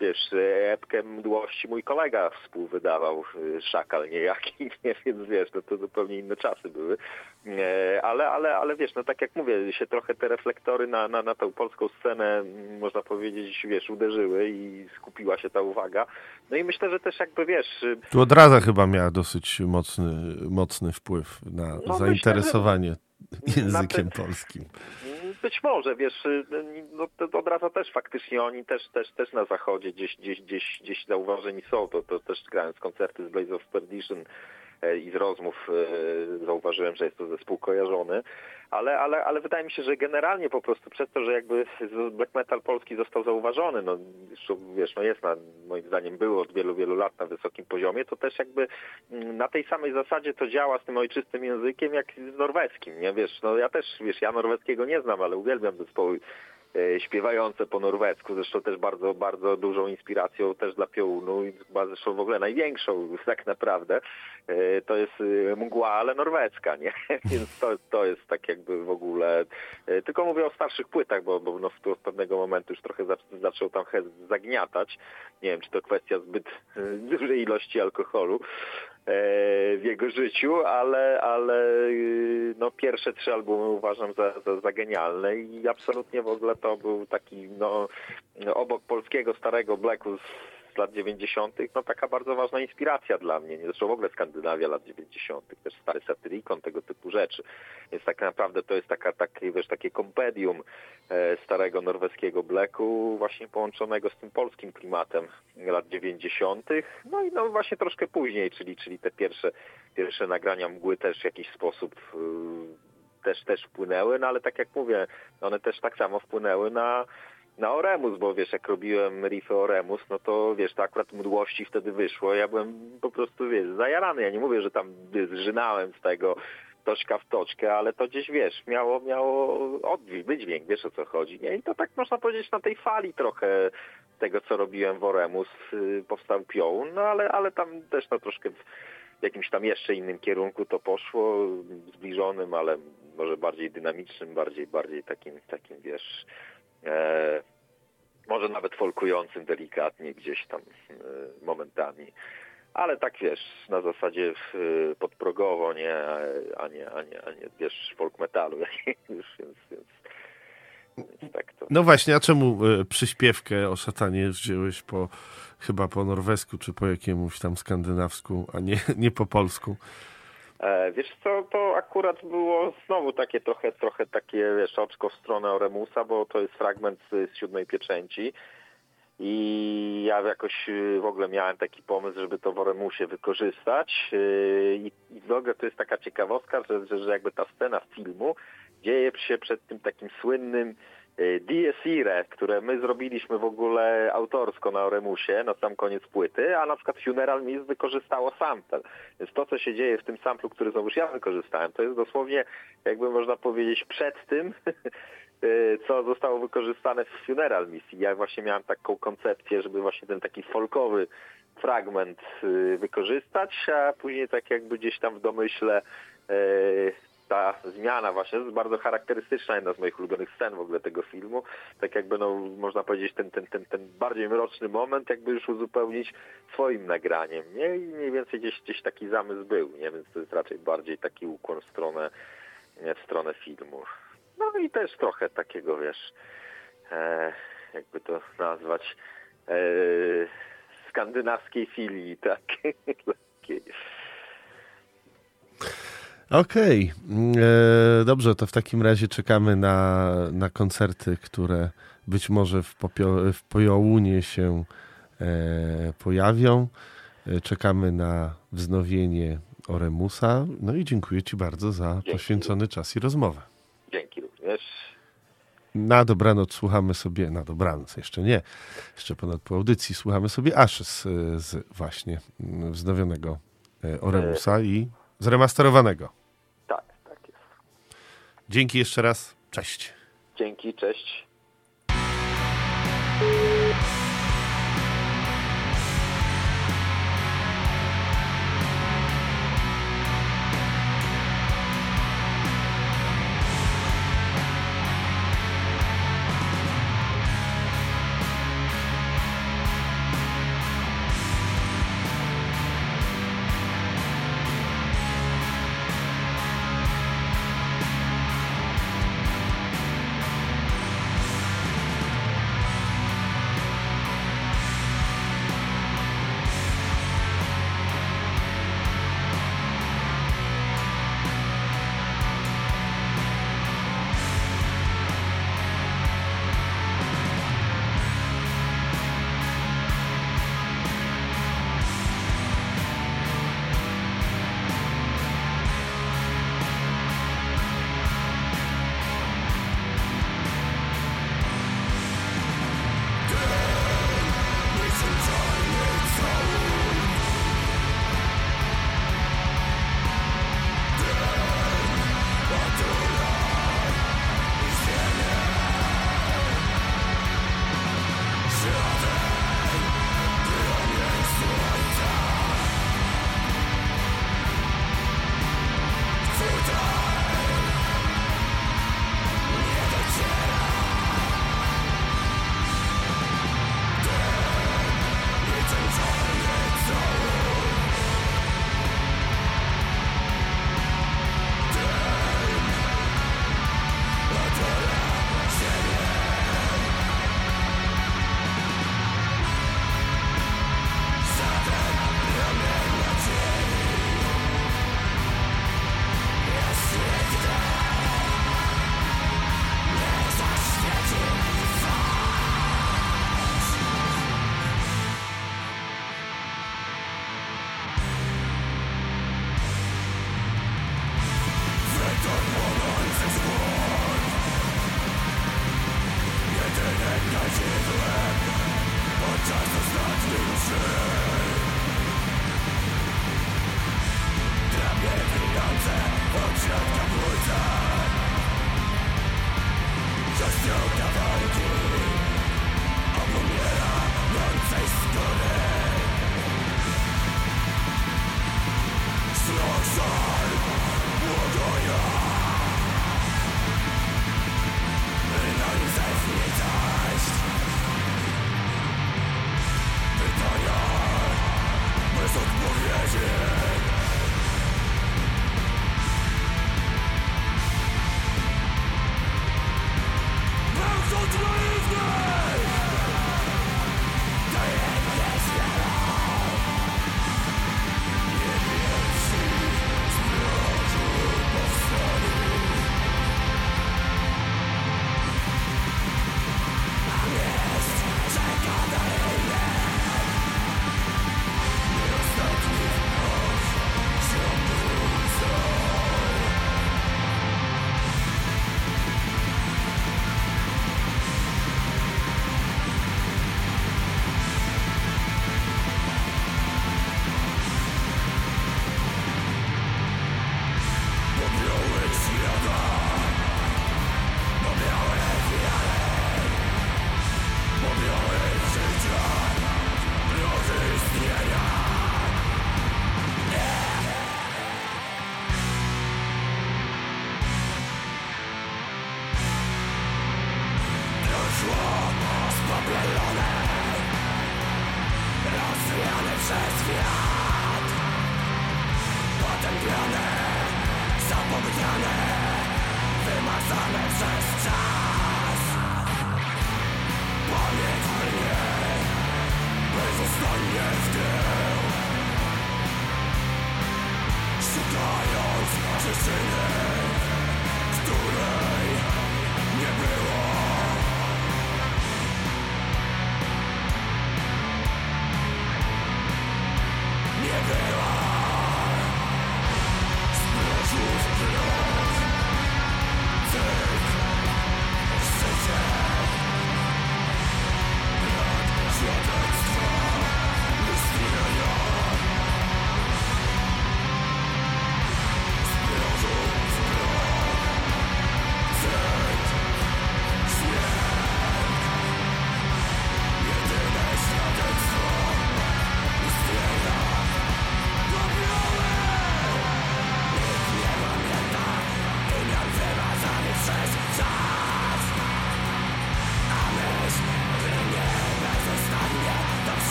wiesz, epkę mdłości mój kolega współwydawał, e, szakal niejaki, nie? więc wiesz, no to zupełnie inne czasy były. E, ale, ale, ale wiesz, no tak jak mówię, się trochę te reflektory na, na, na tę polską scenę, można powiedzieć, wiesz, uderzyły i skupiła się ta uwaga. No i myślę, że też jakby, wiesz... Tu od razu chyba miała dosyć mocny, mocny wpływ na no zainteresowanie myślę, językiem polskim. Być może, wiesz, no, to od razu też faktycznie oni też, też, też na zachodzie gdzieś, gdzieś, gdzieś, gdzieś zauważeni są, to, to też grając koncerty z Blaze of Perdition, i z rozmów e, zauważyłem, że jest to zespół kojarzony, ale, ale, ale wydaje mi się, że generalnie po prostu przez to, że jakby black metal polski został zauważony, no wiesz, no jest na, moim zdaniem było od wielu, wielu lat na wysokim poziomie, to też jakby mm, na tej samej zasadzie to działa z tym ojczystym językiem jak z norweskim, nie? Wiesz, no ja też, wiesz, ja norweskiego nie znam, ale uwielbiam zespoły e, śpiewające po norwesku, zresztą też bardzo, bardzo dużą inspiracją też dla Piounu i chyba zresztą w ogóle największą tak naprawdę. E, to jest mgła, ale norweska, nie? Więc to, to jest tak jakby w ogóle, tylko mówię o starszych płytach, bo, bo no, w pewnego momentu już trochę zaczął tam zagniatać. Nie wiem, czy to kwestia zbyt dużej ilości alkoholu, w jego życiu, ale, ale no, pierwsze trzy albumy uważam za, za, za genialne i absolutnie w ogóle to był taki no, obok polskiego starego Blacku z lat 90., no taka bardzo ważna inspiracja dla mnie. Zresztą w ogóle Skandynawia lat 90., też stary satyrikon, tego typu rzeczy. Więc tak naprawdę to jest taka, takie, wiesz, takie kompedium e, starego norweskiego Blacku, właśnie połączonego z tym polskim klimatem lat 90., no i no właśnie troszkę później, czyli, czyli te pierwsze, pierwsze nagrania mgły też w jakiś sposób e, też, też wpłynęły, no ale tak jak mówię, one też tak samo wpłynęły na na Oremus, bo wiesz, jak robiłem riffy Oremus, no to wiesz, to akurat mdłości wtedy wyszło. Ja byłem po prostu, wiesz, zajarany. Ja nie mówię, że tam zżynałem z tego toczka w toczkę, ale to gdzieś, wiesz, miało, miało odwilg, wydźwięk, wiesz o co chodzi. Nie? I to tak można powiedzieć na tej fali trochę tego, co robiłem w Oremus, yy, powstał piołun, no ale, ale tam też no troszkę w jakimś tam jeszcze innym kierunku to poszło, zbliżonym, ale może bardziej dynamicznym, bardziej, bardziej takim, takim, wiesz, może nawet folkującym delikatnie gdzieś tam e, momentami. Ale tak wiesz, na zasadzie e, podprogowo, nie, a nie, a nie, a nie wiesz, folk metalu już, więc, więc, więc tak to. No właśnie, a czemu e, przyśpiewkę o szatanie wziąłeś po, chyba po norwesku, czy po jakiemuś tam skandynawsku, a nie, nie po polsku? E, wiesz co, to akurat było znowu takie trochę, trochę takie, wiesz, oczko w stronę Oremusa, bo to jest fragment z, z siódmej pieczęci. I ja jakoś y, w ogóle miałem taki pomysł, żeby to w Oremusie wykorzystać. Y, I, i w ogóle to jest taka ciekawostka, że, że, że jakby ta scena filmu dzieje się przed tym takim słynnym Dies Irae, które my zrobiliśmy w ogóle autorsko na Oremusie na sam koniec płyty, a na przykład Funeral Mist wykorzystało sample. Więc to, co się dzieje w tym samplu, który znowuż ja wykorzystałem, to jest dosłownie, jakby można powiedzieć, przed tym, y, co zostało wykorzystane w Funeral Mist. Ja właśnie miałem taką koncepcję, żeby właśnie ten taki folkowy fragment y, wykorzystać, a później tak jakby gdzieś tam w domyśle ta zmiana właśnie jest bardzo charakterystyczna, jedna z moich ulubionych scen w ogóle tego filmu. Tak jakby, no, można powiedzieć, ten, ten, ten, ten bardziej mroczny moment jakby już uzupełnić swoim nagraniem, nie? I mniej więcej gdzieś, gdzieś taki zamysł był, nie? Więc to jest raczej bardziej taki ukłon w stronę, nie, w stronę filmu. No i też trochę takiego, wiesz, e, jakby to nazwać, e, skandynawskiej filii, tak? Okej, okay. E, dobrze, to w takim razie czekamy na, na koncerty, które być może w, popio, w Pojołunie się e, pojawią. E, czekamy na wznowienie Oremusa. No i dziękuję Ci bardzo za Dzięki. poświęcony czas i rozmowę. Dzięki również. Na dobranoc słuchamy sobie, na dobranoc jeszcze nie, jeszcze ponad po audycji słuchamy sobie aż z, z właśnie wznowionego e, Oremusa i zremasterowanego. Tak, tak jest. Dzięki jeszcze raz. Cześć. Dzięki, cześć.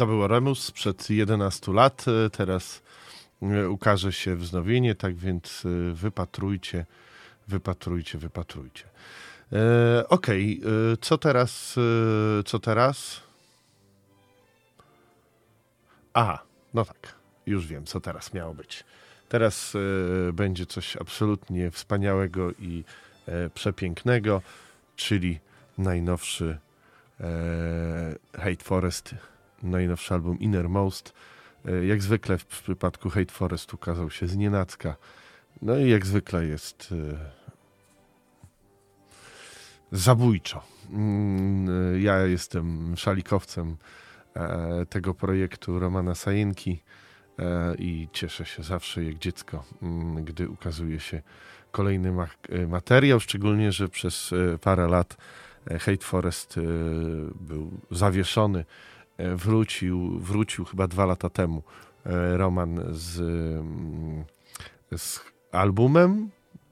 To był Remus sprzed 11 lat. E, teraz e, ukaże się wznowienie, tak więc e, wypatrujcie, wypatrujcie, wypatrujcie. E, Okej, okay. co teraz? Co teraz? A, no tak. już wiem, co teraz miało być. Teraz e, będzie coś absolutnie wspaniałego i e, przepięknego, czyli najnowszy e, Hate Forest, najnowszy album Innermost. E, jak zwykle w przypadku Hate Forest ukazał się z nienacka. No i jak zwykle jest e, zabójczo. Mm, ja jestem szalikowcem e, tego projektu Romana Sajenki e, i cieszę się zawsze jak dziecko, mm, gdy ukazuje się kolejny e, materiał, szczególnie, że przez parę lat Hate Forest był zawieszony. Wrócił, wrócił chyba dwa lata temu Roman z, mm, z albumem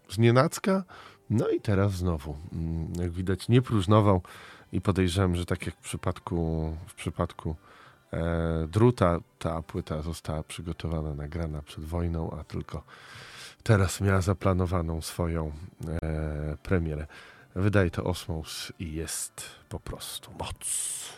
z Nienacka, no i teraz znowu, mm, jak widać, nie próżnował i podejrzewam, że tak jak w przypadku, w przypadku e, Druta, ta płyta została przygotowana, nagrana przed wojną, a tylko teraz miała zaplanowaną swoją e, premierę. Wydaje to Osmos i jest po prostu moc.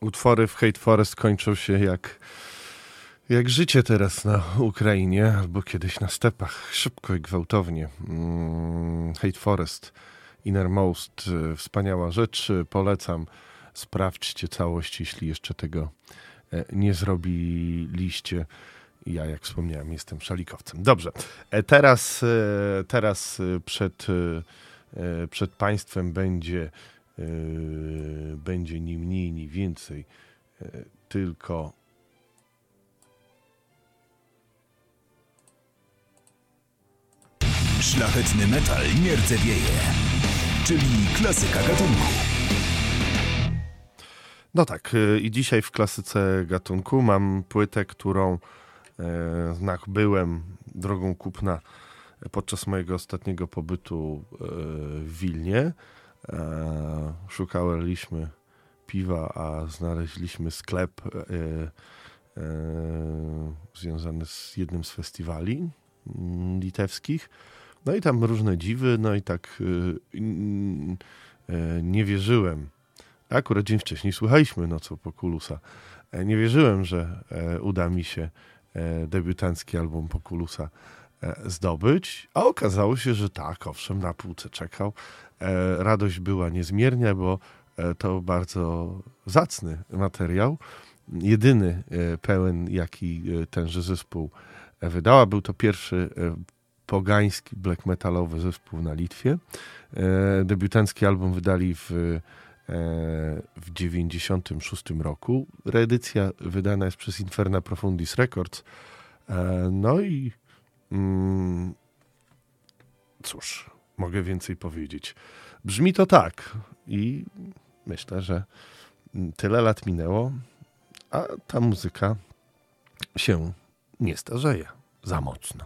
Utwory w Hate Forest kończą się jak, jak życie teraz na Ukrainie, albo kiedyś na stepach, szybko i gwałtownie. Mm, Hate Forest, Innermost, e, wspaniała rzecz, polecam. Sprawdźcie całość, jeśli jeszcze tego e, nie zrobiliście. Ja, jak wspomniałem, jestem szalikowcem. Dobrze, e, teraz, teraz przed, przed Państwem będzie będzie ni mniej, ni więcej, yy, tylko Szlachetny metal nie rdzewieje, czyli klasyka gatunku. No tak, yy, i dzisiaj w klasyce gatunku mam płytę, którą byłem drogą kupna podczas mojego ostatniego pobytu w Wilnie. E, szukaliśmy piwa, a znaleźliśmy sklep e, e, związany z jednym z festiwali mm, litewskich. No i tam różne dziwy, no i tak nie wierzyłem. Akurat dzień wcześniej słuchaliśmy Nocą Pokulusa. Nie wierzyłem, że uda mi się debiutancki album Pokulusa zdobyć, a okazało się, że tak, owszem, na półce czekał. E, radość była niezmiernia, bo e, to bardzo zacny materiał. Jedyny e, pełen, jaki tenże zespół wydała. Był to pierwszy pogański black metalowy zespół na Litwie. Debiutancki album wydali w, w 96 roku. Reedycja wydana jest przez Inferna Profundis Records. No i mm, cóż, mogę więcej powiedzieć. Brzmi to tak i myślę, że tyle lat minęło, a ta muzyka się nie starzeje za mocno.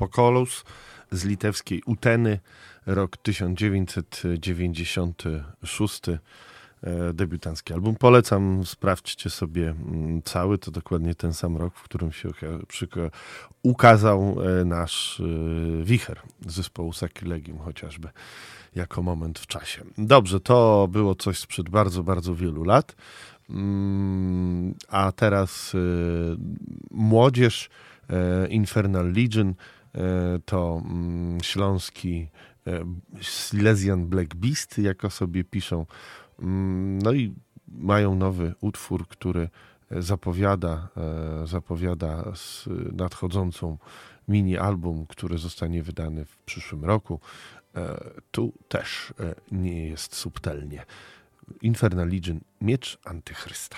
Pokolus z litewskiej Uteny, rok 1996 E, debiutancki album. Polecam, sprawdźcie sobie mm, cały, to dokładnie ten sam rok, w którym się ukazał e, nasz e, wicher zespołu Sakilegium chociażby, jako moment w czasie. Dobrze, to było coś sprzed bardzo, bardzo wielu lat. Mm, a teraz młodzież Infernal Legion to mm, śląski Silesian Black Beast, jako sobie piszą Mm, no i mają nowy utwór, który zapowiada, e, zapowiada nadchodzącą mini album, który zostanie wydany w przyszłym roku. E, tu też e, nie jest subtelnie. Infernal Legion, Miecz Antychrysta.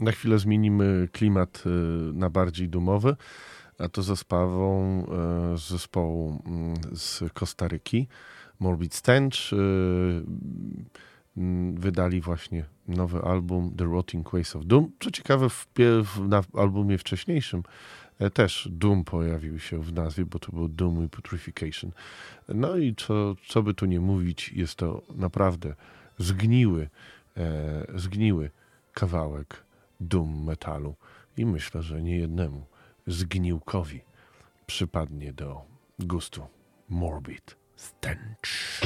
Na chwilę zmienimy klimat y, na bardziej dumowy, a to za sprawą y, zespołu mm, z Kostaryki, Morbid Stench. Y, mm, wydali właśnie nowy album The Rotting Ways of Doom. Co ciekawe, w, na albumie wcześniejszym e, też Doom pojawił się w nazwie, bo to był Doom i Putrefaction. No i co, co by tu nie mówić, jest to naprawdę zgniły, e, zgniły kawałek dum metalu i myślę, że nie jednemu zgniłkowi przypadnie do gustu Morbid Stench.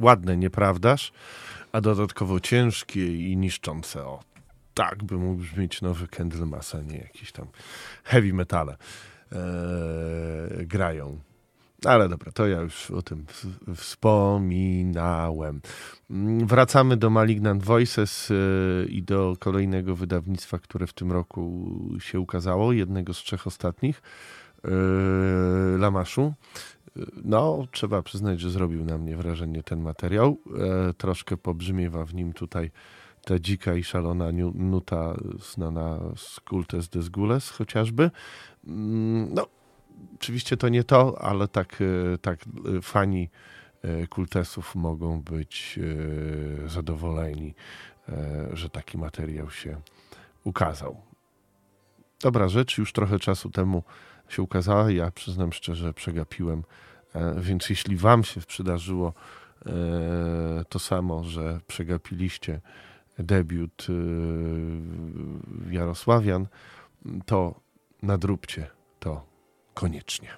Ładne, nieprawdaż? A dodatkowo ciężkie i niszczące. O, tak by mógł brzmieć nowy Candlemass, a nie jakiś tam heavy metale e, grają. Ale dobra, to ja już o tym wspominałem. Mm, wracamy do Malignant Voices e, i do kolejnego wydawnictwa, które w tym roku się ukazało, jednego z trzech ostatnich, e, Lamaszu. No, trzeba przyznać, że zrobił na mnie wrażenie ten materiał. Troszkę pobrzmiewa w nim tutaj ta dzika i szalona nuta znana z Cultes des Gules chociażby. Mm, no, oczywiście to nie to, ale tak, e, tak e, fani e, kultesów mogą być zadowoleni, że taki materiał się ukazał. Dobra rzecz, już trochę czasu temu się ukazała. Ja przyznam szczerze, przegapiłem, więc jeśli Wam się przydarzyło to samo, że przegapiliście debiut Jarosławian, to nadróbcie to koniecznie.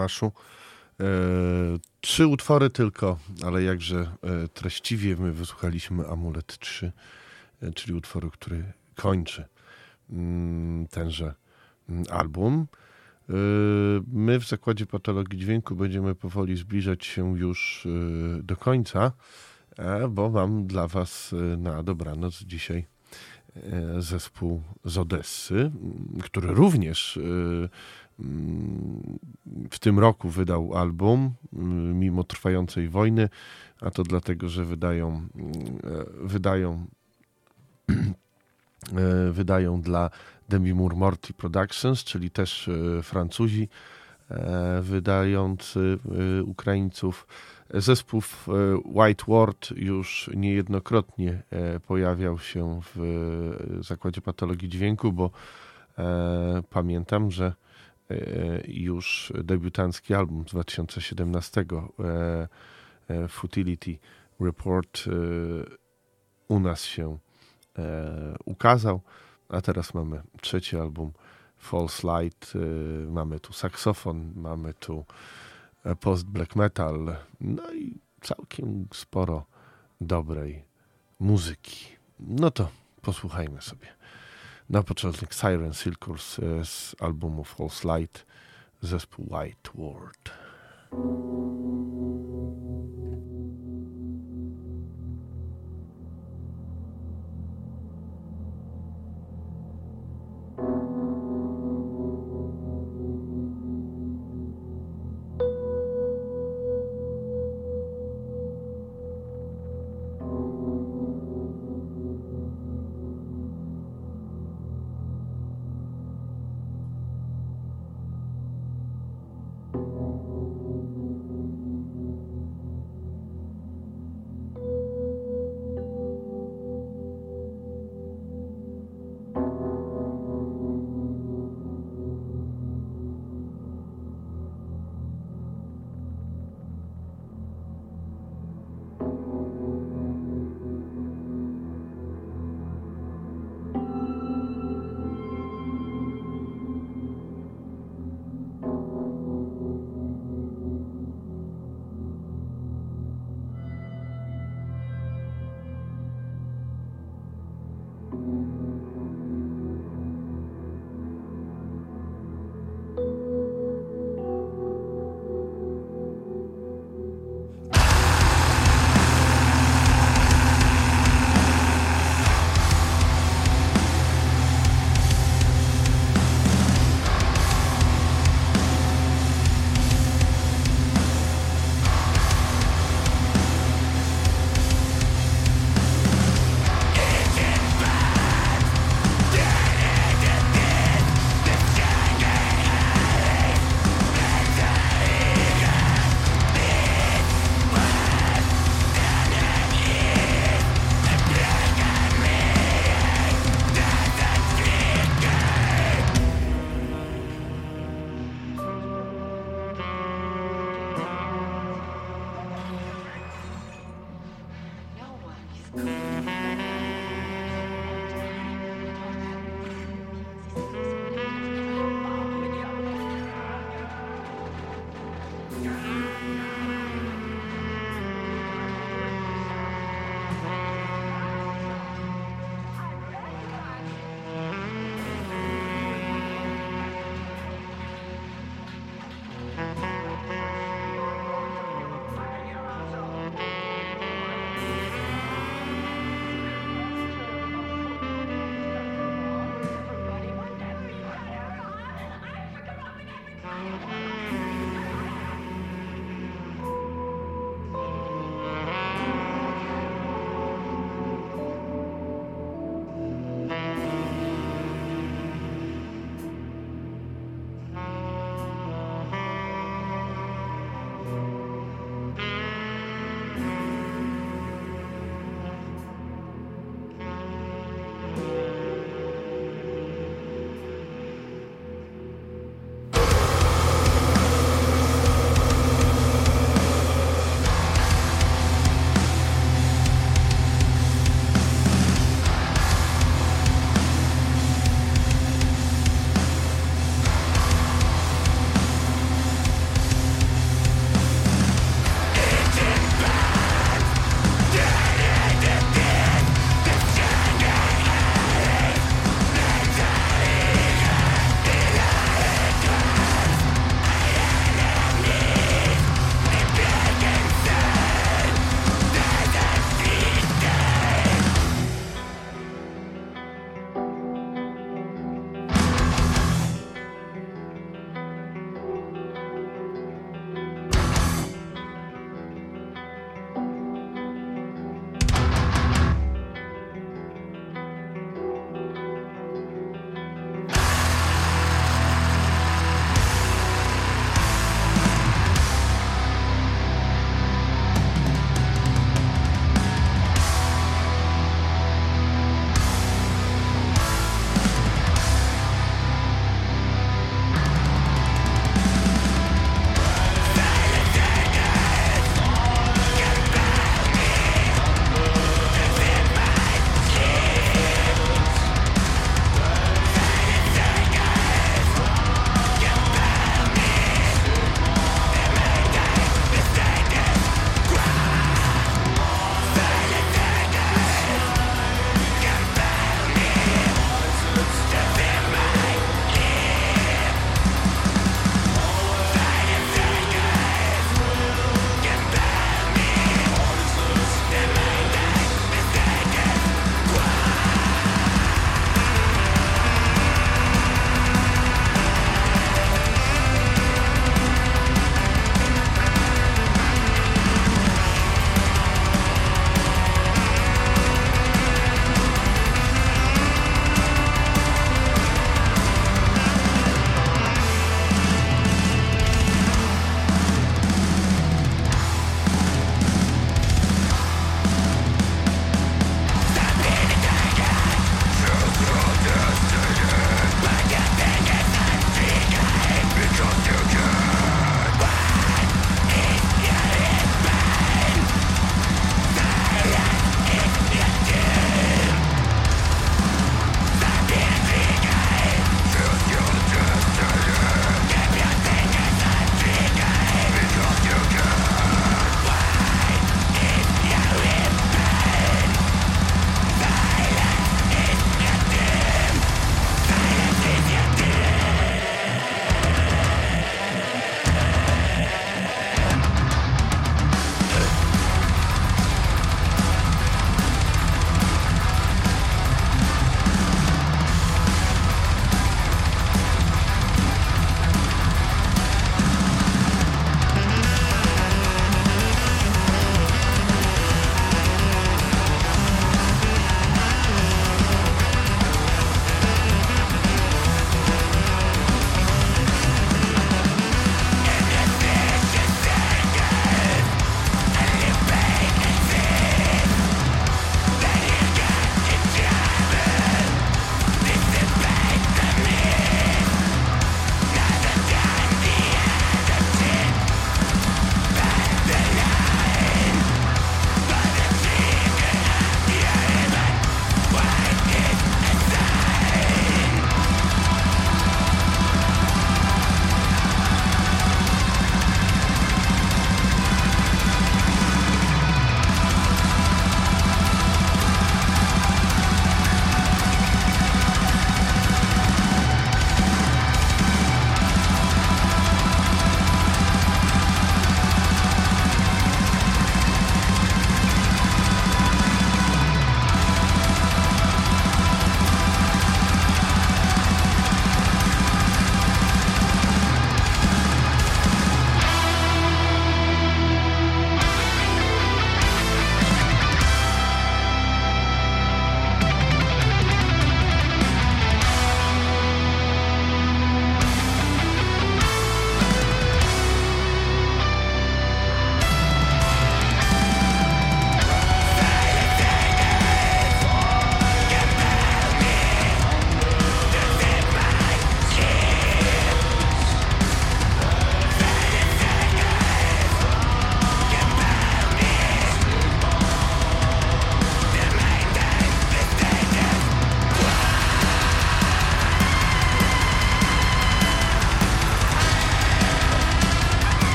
Kamaszu. E, trzy utwory tylko, ale jakże e, treściwie my wysłuchaliśmy Amulet 3, e, czyli utworu, który kończy mm, tenże mm, album. My w Zakładzie Patologii Dźwięku będziemy powoli zbliżać się już do końca, bo mam dla Was na dobranoc dzisiaj zespół z Odessy, który również w tym roku wydał album, mimo trwającej wojny, a to dlatego, że wydają, wydają, wydają dla Demi Moore Morty Productions, czyli też e, Francuzi e, wydający e, Ukraińców. Zespół White Ward już niejednokrotnie pojawiał się w Zakładzie Patologii Dźwięku, bo pamiętam, że już debiutancki album z 2017 Futility Report u nas się ukazał. A teraz mamy trzeci album False Light, mamy tu saksofon, mamy tu e, post black metal, no i całkiem sporo dobrej muzyki. No to posłuchajmy sobie. Na początek Siren Silkurs e, z albumu False Light, zespół White World.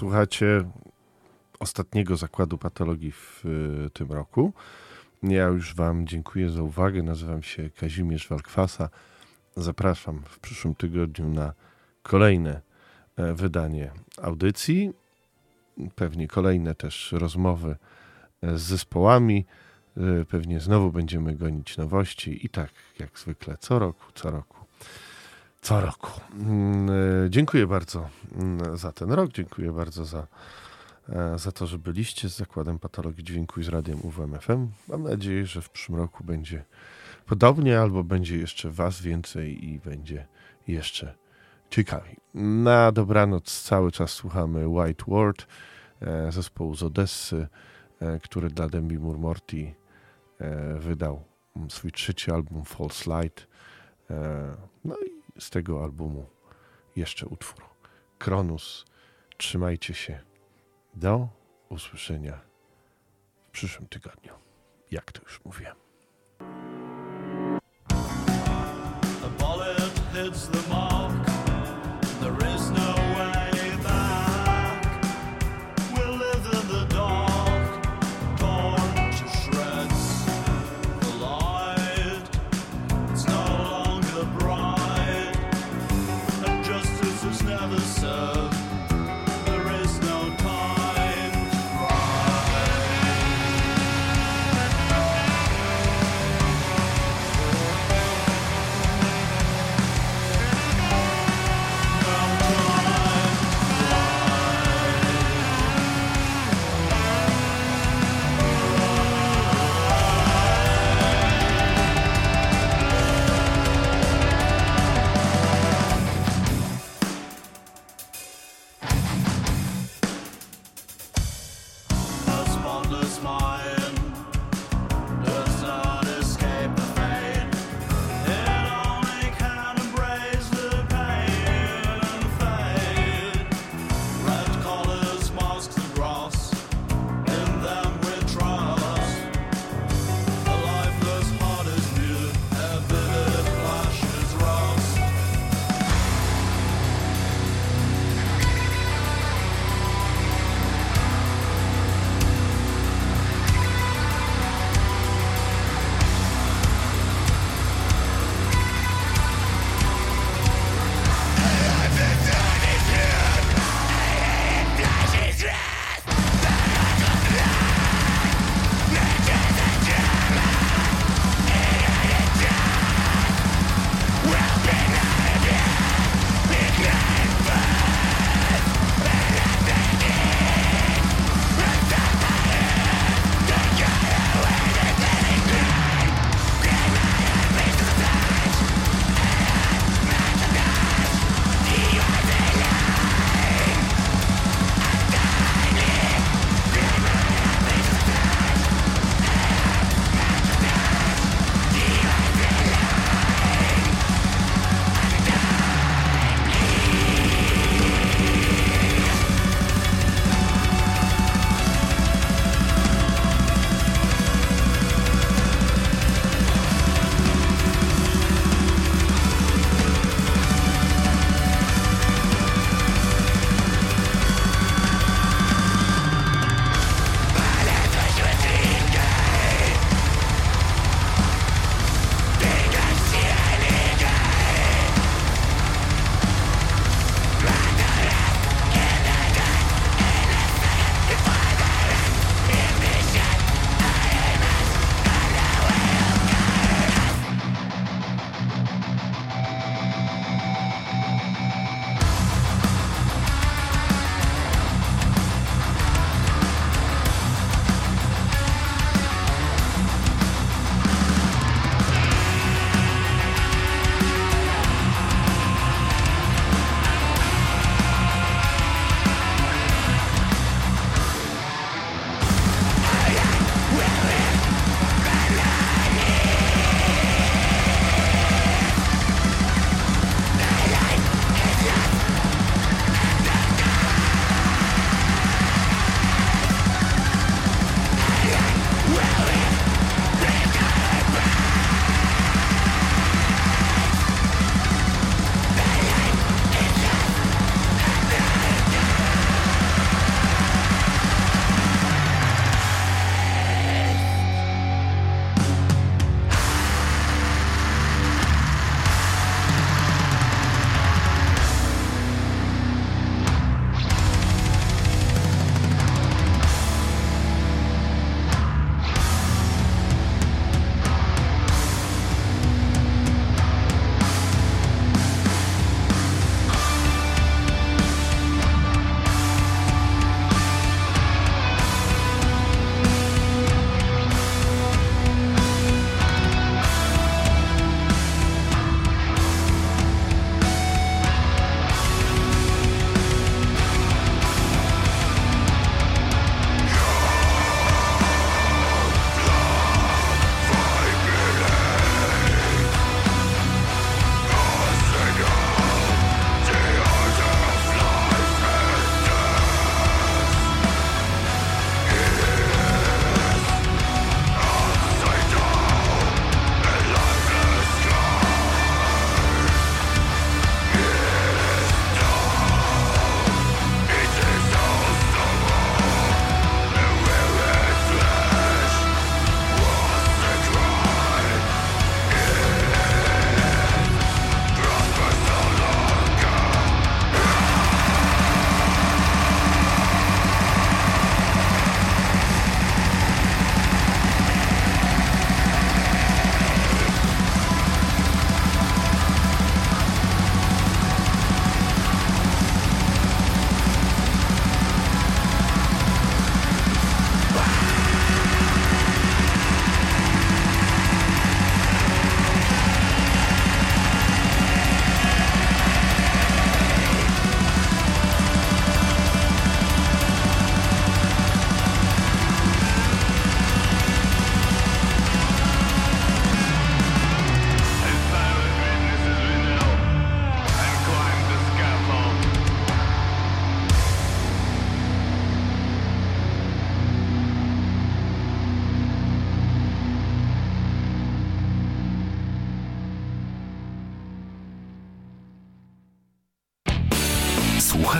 Słuchacie ostatniego zakładu patologii w y, tym roku. Ja już Wam dziękuję za uwagę. Nazywam się Kazimierz Walkwasa. Zapraszam w przyszłym tygodniu na kolejne e, wydanie audycji. Pewnie kolejne też rozmowy e, z zespołami. E, pewnie znowu będziemy gonić nowości i tak jak zwykle co roku, co roku. Co roku. Mm, dziękuję bardzo mm, za ten rok. Dziękuję bardzo za E, za to, że byliście z Zakładem Patologii Dźwięku i z Radiem UWMFM. Mam nadzieję, że w przyszłym roku będzie podobnie, albo będzie jeszcze Was więcej i będzie jeszcze ciekawiej. Na dobranoc cały czas słuchamy White Word, e, zespołu z Odessy, e, który dla Dembi Murmorti wydał swój trzeci album False Light. No i z tego albumu jeszcze utwór. Kronus, trzymajcie się. Do usłyszenia w przyszłym tygodniu. Jak to już mówiłem. hits the.